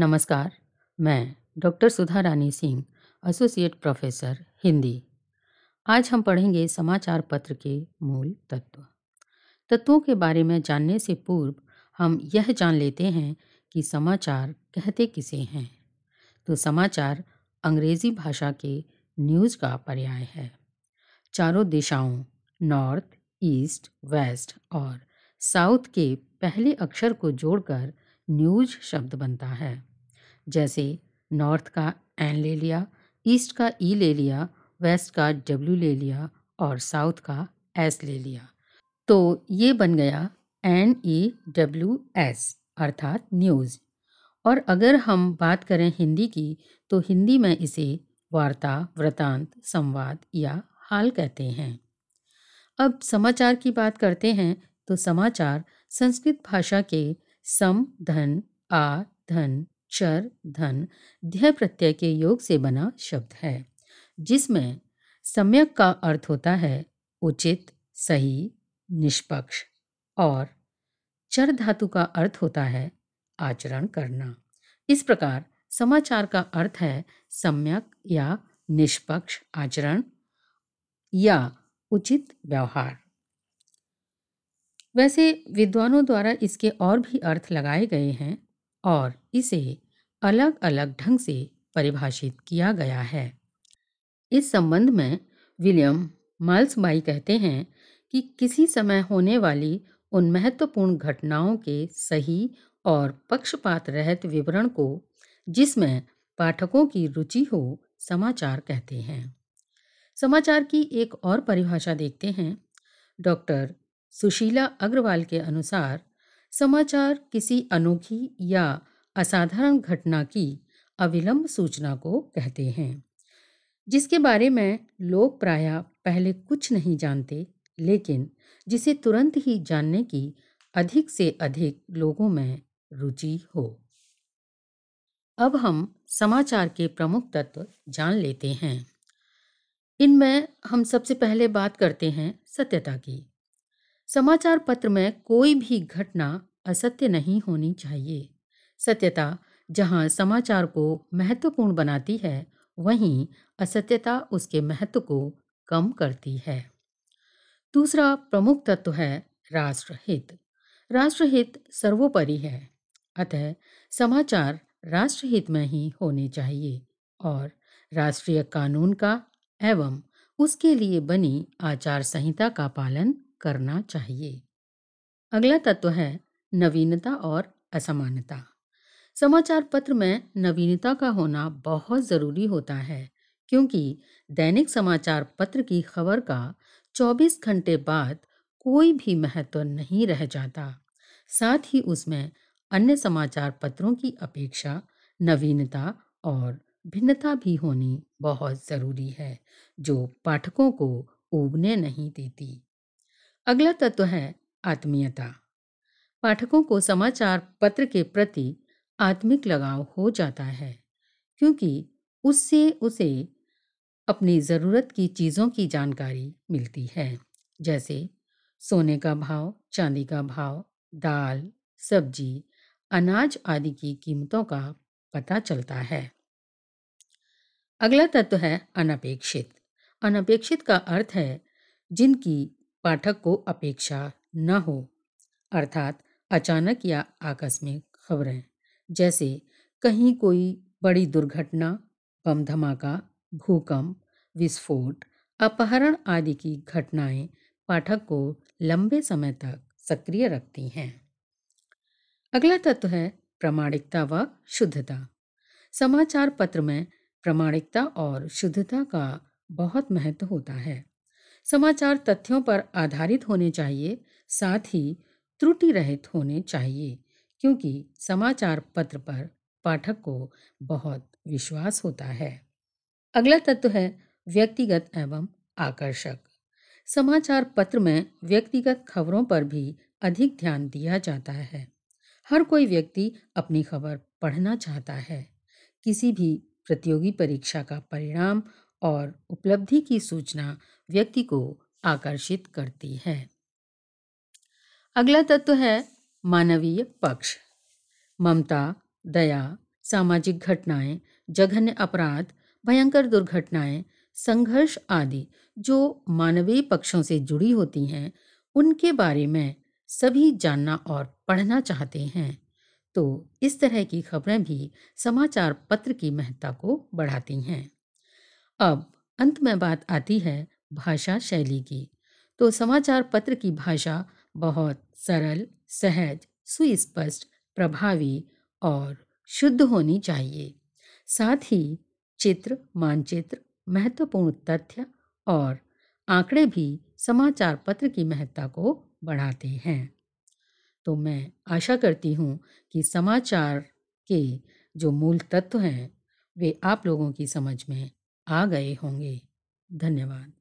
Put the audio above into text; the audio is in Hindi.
नमस्कार, मैं doctor Sudha Rani Singh, associate professor, Hindi. आज हम पढ़ेंगे समाचार पत्र के मूल तत्व। तत्वों के बारे में जानने से पूर्व हम यह जान लेते हैं कि समाचार कहते किसे हैं। तो समाचार अंग्रेज़ी भाषा के न्यूज़ का पर्याय है। चारों दिशाओं, नॉर्थ, ईस्ट, वेस्ट और साउथ के पहले अक्षर को जोड़कर न्यूज़ शब्द बनता है। जैसे नॉर्थ का एन ले लिया, ईस्ट का ई ले लिया, वेस्ट का डब्ल्यू ले लिया और साउथ का एस ले लिया। तो ये बन गया एन ई डब्ल्यू एस, अर्थात न्यूज़। और अगर हम बात करें हिंदी की तो हिंदी में इसे वार्ता, वृतांत, संवाद या हाल कहते हैं। अब समाचार की बात करते हैं तो समाचार संस्कृत भाषा के सम, धन, आ, धन चर, धन ध्य प्रत्यय के योग से बना शब्द है, जिसमें सम्यक का अर्थ होता है उचित, सही, निष्पक्ष और चर धातु का अर्थ होता है आचरण करना। इस प्रकार समाचार का अर्थ है सम्यक या निष्पक्ष आचरण या उचित व्यवहार। वैसे विद्वानों द्वारा इसके और भी अर्थ लगाए गए हैं और इसे अलग अलग ढंग से परिभाषित किया गया है। इस संबंध में विलियम माल्सबाई कहते हैं कि किसी समय होने वाली उन महत्वपूर्ण घटनाओं के सही और पक्षपात रहित विवरण को जिसमें पाठकों की रुचि हो, समाचार कहते हैं। समाचार की एक और परिभाषा देखते हैं। डॉक्टर सुशीला अग्रवाल के अनुसार समाचार किसी अनोखी या असाधारण घटना की अविलंब सूचना को कहते हैं, जिसके बारे में लोग प्राय पहले कुछ नहीं जानते, लेकिन जिसे तुरंत ही जानने की अधिक से अधिक लोगों में रुचि हो। अब हम समाचार के प्रमुख तत्व जान लेते हैं। इनमें हम सबसे पहले बात करते हैं सत्यता की। समाचार पत्र में कोई भी घटना असत्य नहीं होनी चाहिए। सत्यता जहाँ समाचार को महत्वपूर्ण बनाती है, वहीं असत्यता उसके महत्व को कम करती है। दूसरा प्रमुख तत्व है राष्ट्रहित। राष्ट्रहित सर्वोपरि है, अतः समाचार राष्ट्रहित में ही होने चाहिए और राष्ट्रीय कानून का एवं उसके लिए बनी आचार संहिता का पालन करना चाहिए। अगला तत्व है नवीनता और असमानता। समाचार पत्र में नवीनता का होना बहुत ज़रूरी होता है, क्योंकि दैनिक समाचार पत्र की खबर का 24 घंटे बाद कोई भी महत्व नहीं रह जाता। साथ ही उसमें अन्य समाचार पत्रों की अपेक्षा नवीनता और भिन्नता भी होनी बहुत ज़रूरी है, जो पाठकों को उबने नहीं देती। अगला तत्व है आत्मीयता। पाठकों को समाचार पत्र के प्रति आत्मिक लगाव हो जाता है, क्योंकि उससे उसे अपनी ज़रूरत की चीज़ों की जानकारी मिलती है, जैसे सोने का भाव, चांदी का भाव, दाल, सब्ज़ी, अनाज आदि की कीमतों का पता चलता है। अगला तत्व है अनपेक्षित। अनपेक्षित का अर्थ है जिनकी पाठक को अपेक्षा न हो, अर्थात अचानक या आकस्मिक खबरें। जैसे, कहीं कोई बड़ी दुर्घटना बम धमाका भूकंप, विस्फोट, अपहरण आदि की घटनाएँ पाठक को लंबे समय तक सक्रिय रखती हैं। अगला तत्व है प्रामाणिकता व शुद्धता। समाचार पत्र में प्रामाणिकता और शुद्धता का बहुत महत्व होता है। समाचार तथ्यों पर आधारित होने चाहिए, साथ ही त्रुटि रहित होने चाहिए, क्योंकि समाचार पत्र पर पाठक को बहुत विश्वास होता है। अगला तत्व है व्यक्तिगत एवं आकर्षक। समाचार पत्र में व्यक्तिगत खबरों पर भी अधिक ध्यान दिया जाता है। हर कोई व्यक्ति अपनी खबर पढ़ना चाहता है। किसी भी प्रतियोगी परीक्षा का परिणाम और उपलब्धि की सूचना व्यक्ति को आकर्षित करती है। अगला तत्व है मानवीय पक्ष। ममता, दया, सामाजिक घटनाएँ, जघन्य अपराध, भयंकर दुर्घटनाएँ, संघर्ष आदि जो मानवीय पक्षों से जुड़ी होती हैं, उनके बारे में सभी जानना और पढ़ना चाहते हैं। तो इस तरह की खबरें भी समाचार पत्र की महत्ता को बढ़ाती हैं। अब अंत में बात आती है भाषा शैली की। तो समाचार पत्र की भाषा बहुत सरल, सहज, सुस्पष्ट, प्रभावी और शुद्ध होनी चाहिए। साथ ही चित्र, मानचित्र, महत्वपूर्ण तथ्य और आंकड़े भी समाचार पत्र की महत्ता को बढ़ाते हैं। तो मैं आशा करती हूँ कि समाचार के जो मूल तत्व हैं, वे आप लोगों की समझ में आ गए होंगे। धन्यवाद।